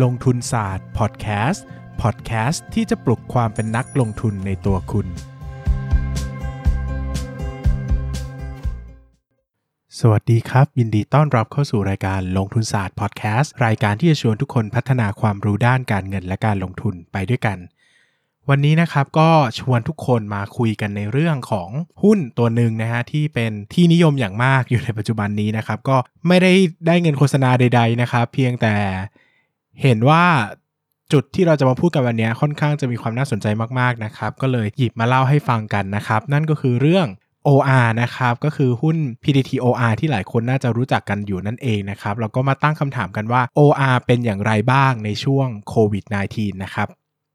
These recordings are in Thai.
ลงทุนศาสตร์พอดแคสต์พอดแคสต์ที่จะปลุกความเป็นนักลงทุนในตัวคุณ สวัสดีครับ ยินดีต้อนรับเข้าสู่รายการลงทุนศาสตร์พอดแคสต์รายการที่จะชวนทุกคนพัฒนาความรู้ด้านการเงินและการลงทุนไปด้วยกัน วันนี้นะครับก็ชวนทุกคนมาคุยกันในเรื่องของหุ้นตัวหนึ่งนะฮะที่เป็นที่นิยมอย่างมากอยู่ในปัจจุบันนี้นะครับ ก็ไม่ได้ได้เงินโฆษณาใด ๆนะครับ เพียงแต่ เห็นว่าจุดที่เราจะมาพูดกันวันนี้ค่อนข้างจะมีความน่าสนใจมากๆนะครับ ก็เลยหยิบมาเล่าให้ฟังกันนะครับ นั่นก็คือเรื่อง OR นะครับก็คือหุ้น PDTOR ที่หลายคนน่าจะรู้จักกันอยู่นั่นเองนะครับแล้วก็มาตั้งคำถามกันว่า OR เป็นอย่างไรบ้างในช่วงโควิด -19 นะครับ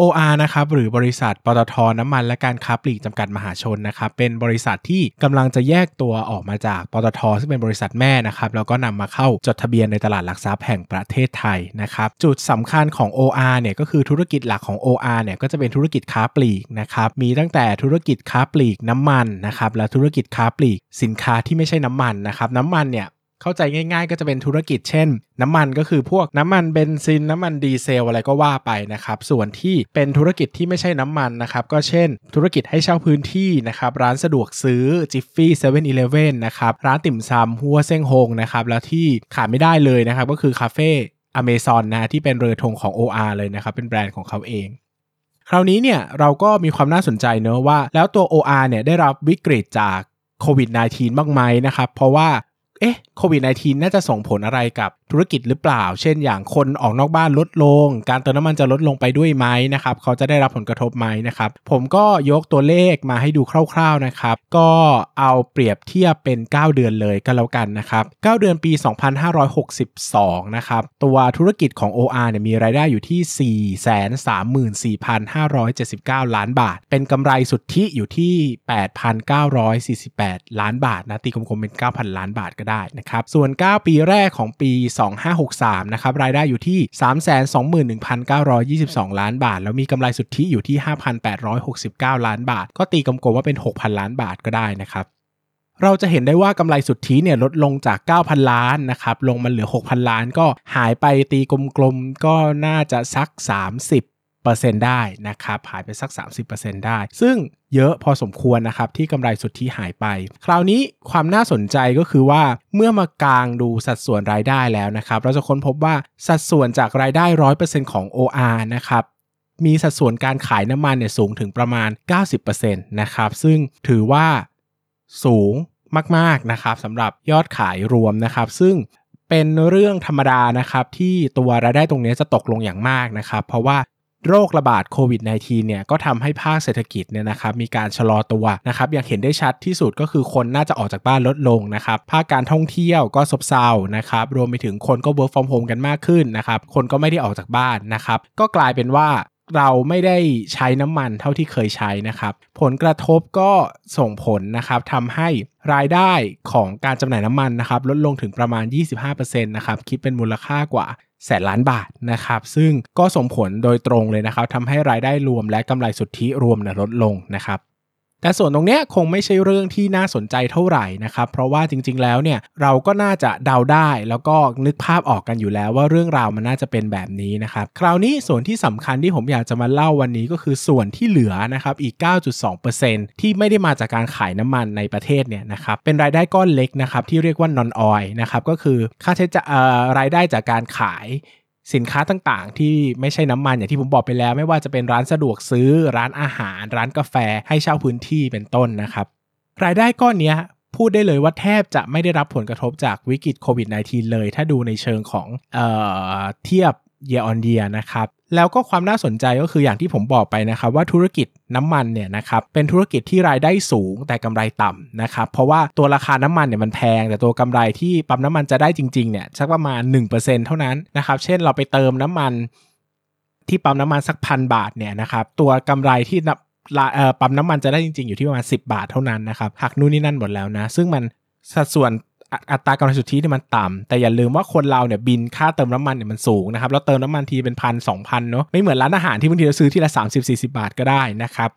OR นะครับหรือบริษัทปตทน้ำมันและการค้าปลีกจำกัดมหาชนนะครับเป็นบริษัทที่กำลังจะแยกตัวออกมาจากปตทซึ่งเป็นบริษัทแม่นะครับแล้วก็นำมาเข้าจดทะเบียนในตลาดหลักทรัพย์แห่งประเทศไทยนะครับจุดสำคัญของ OR เนี่ยก็คือธุรกิจหลักของ OR เนี่ยก็จะเป็นธุรกิจค้าปลีกนะครับมีตั้งแต่ธุรกิจค้าปลีกน้ำมันนะครับและธุรกิจค้าปลีกสินค้าที่ไม่ใช่น้ำมันนะครับน้ำมันเนี่ย เข้าใจง่ายๆ ก็จะเป็นธุรกิจเช่น น้ำมันก็คือพวกน้ำมันเบนซิน น้ำมันดีเซลอะไรก็ว่าไปนะครับส่วนที่เป็นธุรกิจที่ไม่ใช่น้ำมันนะครับก็เช่น ธุรกิจให้เช่าพื้นที่นะครับร้านสะดวกซื้อจิฟฟี่เซเว่นอีเลฟเว่นนะครับร้านติ่มซำฮัวเซ้งฮงนะครับแล้วที่ขาดไม่ได้เลยนะครับก็คือคาเฟ่อเมซอนนะที่เป็นเรือธงของ OR เลยนะครับเป็นแบรนด์ของเขาเองคราวนี้เนี่ยเราก็มีความน่าสนใจเนอะว่า แล้วตัว OR เนี่ยได้รับวิกฤตจากโควิด -19 บ้างไหมนะครับ เพราะว่า เอ๊ะโควิด -19 น่าจะส่งผลอะไรกับธุรกิจหรือเปล่า เช่นอย่างคนออกนอกบ้านลดลง การเติมน้ำมันจะลดลงไปด้วยไหมนะครับ เขาจะได้รับผลกระทบไหมนะครับ ผมก็ยกตัวเลขมาให้ดูคร่าวๆนะครับ ก็เอาเปรียบเทียบเป็น 9 เดือนเลยก็แล้วกันนะครับ 9 เดือนปี 2562 นะครับ ตัวธุรกิจของ OR เนี่ยมีรายได้อยู่ที่ 434,579 ล้านบาท เป็นกำไรสุทธิอยู่ที่ 8,948 ล้านบาทนะตีกลมๆเป็น 9,000 ล้านบาทก็ได้นะครับ ส่วน 9 ปีแรกของปี 2563 นะครับ รายได้อยู่ที่ 321,922 ล้านบาท แล้วมีกำไรสุทธิอยู่ที่ 5,869 ล้านบาท ก็ตีกลมๆว่าเป็น 6,000 ล้านบาทก็ได้นะครับเราจะเห็นได้ว่ากำไรสุทธิเนี่ยลดลงจาก 9,000 ล้านนะครับ ลงมาเหลือ 6,000 ล้านก็หายไปตีกลมๆก็น่าจะสัก 30 ได้นะครับหายไปสัก 30%ได้ ซึ่งเยอะพอสมควรนะครับที่กำไรสุทธิหายไป คราวนี้ความน่าสนใจก็คือว่าเมื่อมากางดูสัดส่วนรายได้แล้วนะครับเราจะค้นพบว่าสัดส่วนจากรายได้ 100%ของ OR นะครับมีสัดส่วนการขายน้ำมันเนี่ยสูงถึงประมาณ 90%นะครับซึ่งถือว่าสูงมากๆนะครับสำหรับยอดขายรวมนะครับ ซึ่งเป็นเรื่องธรรมดานะครับที่ตัวรายได้ตรงนี้จะตกลงอย่างมากนะครับ เพราะว่า โรคระบาดโควิด -19 เนี่ยก็ทำให้ภาคเศรษฐกิจเนี่ยนะครับมีการชะลอตัวนะครับอย่างเห็นได้ชัดที่สุดก็คือคนน่าจะออกจากบ้านลดลงนะครับภาคการท่องเที่ยวก็ซบเซานะครับรวมไปถึงคนก็ work from home กันมากขึ้นนะครับคนก็ไม่ได้ออกจากบ้านนะครับก็กลายเป็นว่า เราไม่ได้ใช้น้ำมันเท่าที่เคยใช้นะครับ ผลกระทบก็ส่งผลนะครับทำให้รายได้ของการจำหน่ายน้ำมันนะครับ ลดลงถึงประมาณ 25%นะครับคิดเป็นมูลค่ากว่าแสนล้านบาทนะครับ ซึ่งก็ส่งผลโดยตรงเลยนะครับทำให้รายได้รวมและกำไรสุทธิรวมลดลงนะครับ แต่ส่วนตรงนี้คงไม่ใช่เรื่องที่น่าสนใจเท่าไหร่นะครับ เพราะว่าจริง ๆ แล้วเนี่ยเราก็น่าจะเดาได้ แล้วก็นึกภาพออกกันอยู่แล้วว่าเรื่องราวมันน่าจะเป็นแบบนี้นะครับ คราวนี้ส่วนที่สำคัญที่ผมอยากจะมาเล่าวันนี้ก็คือส่วนที่เหลือนะครับอีก 9.2%ที่ไม่ได้มาจากการขายน้ำมันในประเทศเนี่ยนะครับเป็นรายได้ก้อนเล็กนะครับที่เรียกว่า non oil นะครับก็คือค่าใช้จ่ายรายได้จากการขาย สินค้าต่างๆ ที่ไม่ใช่น้ำมันอย่างที่ผมบอกไปแล้ว ไม่ว่าจะเป็นร้านสะดวกซื้อร้านอาหาร ร้านกาแฟ ให้เช่าพื้นที่เป็นต้นนะครับ รายได้ก้อนนี้พูดได้เลยว่าแทบจะไม่ได้รับผลกระทบจากวิกฤตโควิด -19 เลย ถ้าดูในเชิงของเออเทียบ year on year นะครับ แล้วก็ความน่าสนใจก็คืออย่างที่ผมบอกไปนะครับว่าธุรกิจน้ำมันเนี่ยนะครับเป็นธุรกิจที่รายได้สูงแต่กำไรต่ำนะครับเพราะว่าตัวราคาน้ำมันเนี่ยมันแพง แต่ตัวกำไรที่ปั๊มน้ำมันจะได้จริงๆเนี่ยสักประมาณ 1%เท่านั้นนะครับเช่นเราไปเติมน้ำมันที่ปั๊มน้ำมันสักพันบาทเนี่ยนะครับตัวกำไรที่ปั๊มน้ำมันจะได้จริงๆอยู่ที่ประมาณ10 บาทเท่านั้นนะครับหักนู่นนี่นั่นหมดแล้วนะซึ่งมันสัดส่วน อัตรากำไรสุทธิเนี่ยมันต่ำแต่อย่าลืมว่าคนเราเนี่ยบินค่าเติมน้ำมันเนี่ยมันสูงนะครับแล้วเติมน้ำมันทีเป็นพันสองพันเนาะไม่เหมือนร้านอาหารที่บางทีเราซื้อที่ละ 30 40 บาทก็ได้นะครับ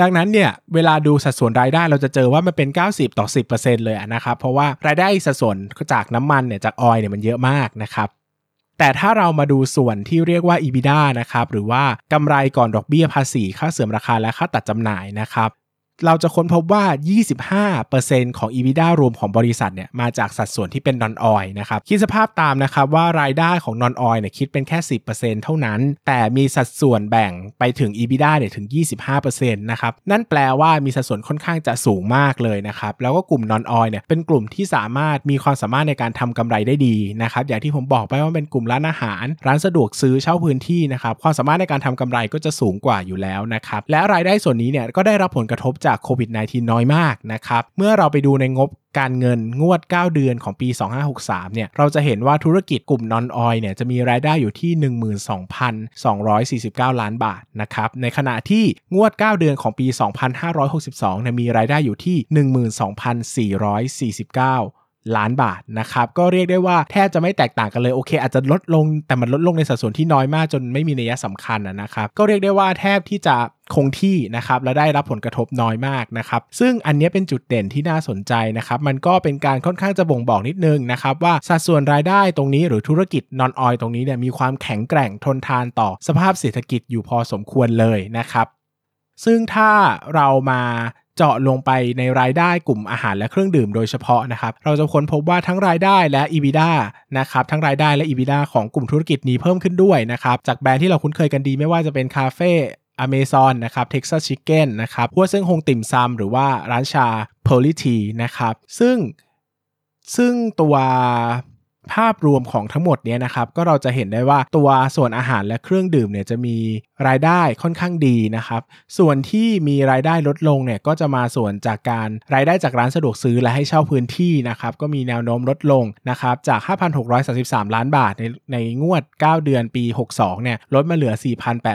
ดังนั้นเนี่ยเวลาดูสัดส่วนรายได้เราจะเจอว่ามันเป็น 90 ต่อ 10%เลยนะครับเพราะว่ารายได้สัดส่วนจากน้ำมันเนี่ยจากออยเนี่ยมันเยอะมากนะครับแต่ถ้าเรามาดูส่วนที่เรียกว่า EBITDA นะครับหรือว่ากำไรก่อนดอกเบี้ยภาษีค่าเสื่อมราคาและค่าตัดจำหน่ายนะครับ เราจะค้นพบว่า 25%ของ EBITDA รวมของบริษัทเนี่ยมาจากสัดส่วนที่เป็น non oil นะครับ คิดสภาพตามนะครับว่ารายได้ของ non oil เนี่ยคิดเป็นแค่ 10%เท่านั้น แต่มีสัดส่วนแบ่งไปถึง EBITDA เนี่ยถึง 25%นะครับ นั่นแปลว่ามีสัดส่วนค่อนข้างจะสูงมากเลยนะครับ แล้วก็กลุ่ม non oil เนี่ยเป็นกลุ่มที่สามารถมีความสามารถในการทำกำไรได้ดีนะครับ อย่างที่ผมบอกไปว่าเป็นกลุ่มร้านอาหาร ร้านสะดวกซื้อเช่าพื้นที่นะครับ ความสามารถในการทำกำไรก็จะสูงกว่าอยู่แล้วนะครับ และรายได้ส่วนนี้เนี่ยก็ได้รับผลกระทบจากโควิด -19 น้อยมากนะครับ เมื่อเราไปดูในงบการเงินงวด 9 เดือนของปี 2563 เนี่ย เราจะเห็นว่าธุรกิจกลุ่มนอนออยเนี่ยจะมีรายได้อยู่ที่ 12,249 ล้านบาทนะครับ ในขณะที่งวด 9 เดือนของปี 2562เนี่ยมีรายได้อยู่ที่ 12,449 ล้านบาทนะครับก็เรียกได้ว่าแทบจะไม่แตกต่างกันเลยโอเค อาจจะลดลงแต่มันลดลงในสัดส่วนที่น้อยมากจนไม่มีนัยสำคัญนะครับก็เรียกได้ว่าแทบที่จะคงที่นะครับและได้รับผลกระทบน้อยมากนะครับซึ่งอันนี้เป็นจุดเด่นที่น่าสนใจนะครับมันก็เป็นการค่อนข้างจะบ่งบอกนิดนึงนะครับว่าสัดส่วนรายได้ตรงนี้หรือธุรกิจนอนออยตรงนี้เนี่ยมีความแข็งแกร่งทนทานต่อสภาพเศรษฐกิจอยู่พอสมควรเลยนะครับซึ่งถ้าเรามา เจาะลงไปในรายได้กลุ่มอาหารและเครื่องดื่มโดยเฉพาะนะครับ เราจะค้นพบว่าทั้งรายได้และ EBITDA นะครับทั้งรายได้และ EBITDA ของกลุ่มธุรกิจนี้เพิ่มขึ้นด้วยนะครับ จากแบรนด์ที่เราคุ้นเคยกันดีไม่ว่าจะเป็นคาเฟ่อเมซอนนะครับ Texas Chicken นนะครับพวกซึ่งฮงติ่มซำหรือว่าร้านชา p o l i t y นะครับ ซึ่งซึ่งตัว ภาพรวมของทั้งหมดนี้นะครับก็เราจะเห็นได้ว่าตัวส่วนอาหารและเครื่องดื่มเนี่ยจะมีรายได้ค่อนข้างดีนะครับ ส่วนที่มีรายได้ลดลงเนี่ยก็จะมาส่วนจากการรายได้จากร้านสะดวกซื้อและให้เช่าพื้นที่นะครับก็มีแนวโน้มลดลงนะครับจาก 5,633 ล้านบาท ในในงวด 9 เดือนปี 62เนี่ยลดมาเหลือ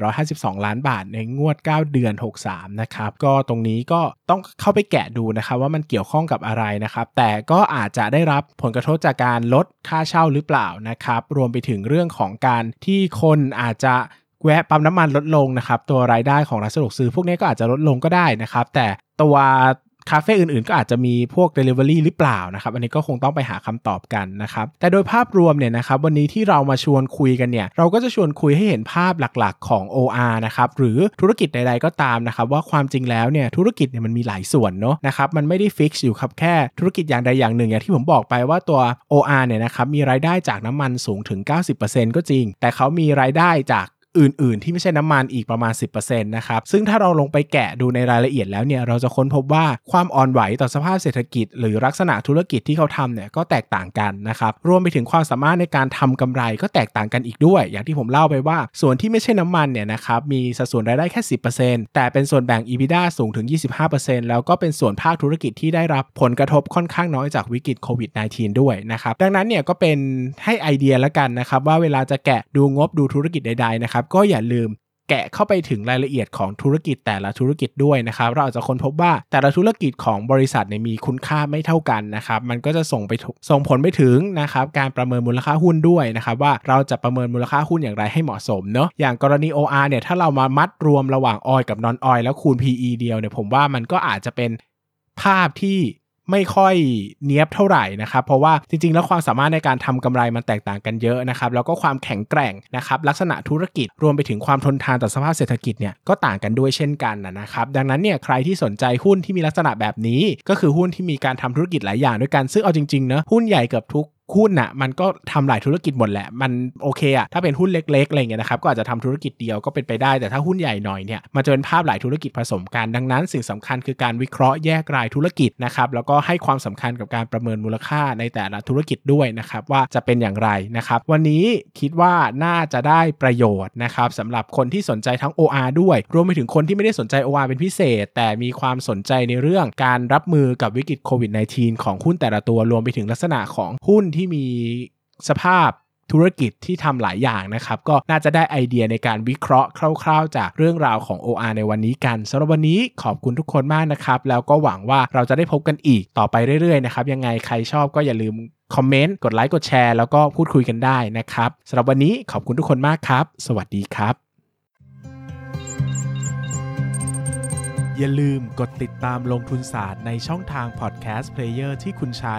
4,852 ล้านบาท ในงวด 9 เดือน 63นะครับก็ตรงนี้ก็ต้องเข้าไปแกะดูนะครับว่ามันเกี่ยวข้องกับอะไรนะครับแต่ก็อาจจะได้รับผลกระทบจากการลดค่าาเช่าหรือเปล่านะครับ รวมไปถึงเรื่องของการที่คนอาจจะแวะปั๊มน้ำมันลดลงนะครับ ตัวรายได้ของร้านสะดวกซื้อพวกนี้ก็อาจจะลดลงก็ได้นะครับ แต่ตัว คาเฟ่อื่นๆ ก็อาจจะมีพวก Delivery หรือเปล่านะครับ อันนี้ก็คงต้องไปหาคำตอบกันนะครับแต่โดยภาพรวมเนี่ยนะครับวันนี้ที่เรามาชวนคุยกันเนี่ยเราก็จะชวนคุยให้เห็นภาพหลักๆ ของ OR นะครับหรือธุรกิจใดๆก็ตามนะครับว่าความจริงแล้วเนี่ยธุรกิจเนี่ยมันมีหลายส่วนเนาะนะครับมันไม่ได้ฟิกซ์อยู่ครับแค่ธุรกิจอย่างใดอย่างหนึ่งอย่างที่ผมบอกไปว่าตัว OR เนี่ยนะครับมีรายได้จากน้ำมันสูงถึง 90%ก็จริง แต่เขามีรายได้จาก อื่น ๆ ที่ไม่ใช่น้ำมันอีกประมาณ 10%นะครับ ซึ่งถ้าเราลงไปแกะดูในรายละเอียดแล้วเนี่ยเราจะค้นพบว่าความอ่อนไหวต่อสภาพเศรษฐกิจ หรือลักษณะธุรกิจที่เขาทำเนี่ยก็แตกต่างกันนะครับรวมไปถึงความสามารถในการทำกำไรก็แตกต่างกันอีกด้วย อย่างที่ผมเล่าไปว่า ส่วนที่ไม่ใช่น้ำมันเนี่ยนะครับมีสัดส่วนรายได้แค่ 10%แต่เป็นส่วนแบ่ง EBITDA สูงถึง 25%แล้วก็เป็นส่วนภาคธุรกิจที่ได้รับผลกระทบค่อนข้างน้อยจากวิกฤตโควิด -19 ด้วยนะครับดังนั้นเนี่ยก็เป็นให้ไอเดียแล้วกันนะครับว่าเวลาจะแกะดูงบดูธุรกิจใดๆนะครับก็อย่าลืมแกะเข้าไปถึงรายละเอียดของธุรกิจแต่ละธุรกิจด้วยนะครับ เราอาจจะค้นพบว่าแต่ละธุรกิจของบริษัทเนี่ยมีคุณค่าไม่เท่ากันนะครับ มันก็จะส่งไปส่งผลไปถึงนะครับการประเมินมูลค่าหุ้นด้วยนะครับว่าเราจะประเมินมูลค่าหุ้นอย่างไรให้เหมาะสมเนาะอย่างกรณี OR เนี่ยถ้าเรามามัดรวมระหว่างออยกับนอนออยแล้วคูณ PE เดียวเนี่ยผมว่ามันก็อาจจะเป็นภาพที่ ไม่ค่อยเนี้ยบเท่าไหร่นะครับ เพราะว่าจริงๆ แล้วความสามารถในการทำกำไรมันแตกต่างกันเยอะนะครับ แล้วก็ความแข็งแกร่งนะครับ ลักษณะธุรกิจรวมไปถึงความทนทานต่อสภาพเศรษฐกิจเนี่ยก็ต่างกันด้วยเช่นกันนะครับ ดังนั้นเนี่ยใครที่สนใจหุ้นที่มีลักษณะแบบนี้ ก็คือหุ้นที่มีการทำธุรกิจหลายอย่างด้วยกันซึ่งเอาจริงๆเนะหุ้นใหญ่เกือบทุก หุ้นน่ะมันก็ทำหลายธุรกิจหมดแหละ มันโอเคอะถ้าเป็นหุ้นเล็กๆอะไรเงี้ยนะครับก็อาจจะทำธุรกิจเดียวก็เป็นไปได้ แต่ถ้าหุ้นใหญ่หน่อยเนี่ยมันจะเป็นภาพหลายธุรกิจผสมกันดังนั้น สิ่งสำคัญคือการวิเคราะห์แยกรายธุรกิจนะครับแล้วก็ให้ความสำคัญกับการประเมินมูลค่าในแต่ละธุรกิจด้วยนะครับว่าจะเป็นอย่างไรนะครับวันนี้คิดว่าน่าจะได้ประโยชน์นะครับสำหรับคนที่สนใจทั้ง OR ด้วย รวมไปถึงคนที่ไม่ได้สนใจ OR เป็นพิเศษ แต่มีความสนใจในเรื่องการรับมือกับวิกฤตโควิด -19 ของหุ้นแต่ละตัวรวมไปถึงลักษณะของหุ้นที่มีสภาพธุรกิจที่ทำหลายอย่างนะครับ ก็น่าจะได้ไอเดียในการวิเคราะห์คร่าวๆ จากเรื่องราวของ OR ในวันนี้กันสำหรับวันนี้ขอบคุณทุกคนมากนะครับ แล้วก็หวังว่าเราจะได้พบกันอีกต่อไปเรื่อยๆนะครับ ยังไงใครชอบก็อย่าลืมคอมเมนต์ กดไลค์ กดแชร์ แล้วก็พูดคุยกันได้นะครับสำหรับวันนี้ขอบคุณทุกคนมากครับ สวัสดีครับ อย่าลืมกดติดตามลงทุนศาสตร์ในช่องทาง podcast player ที่คุณใช้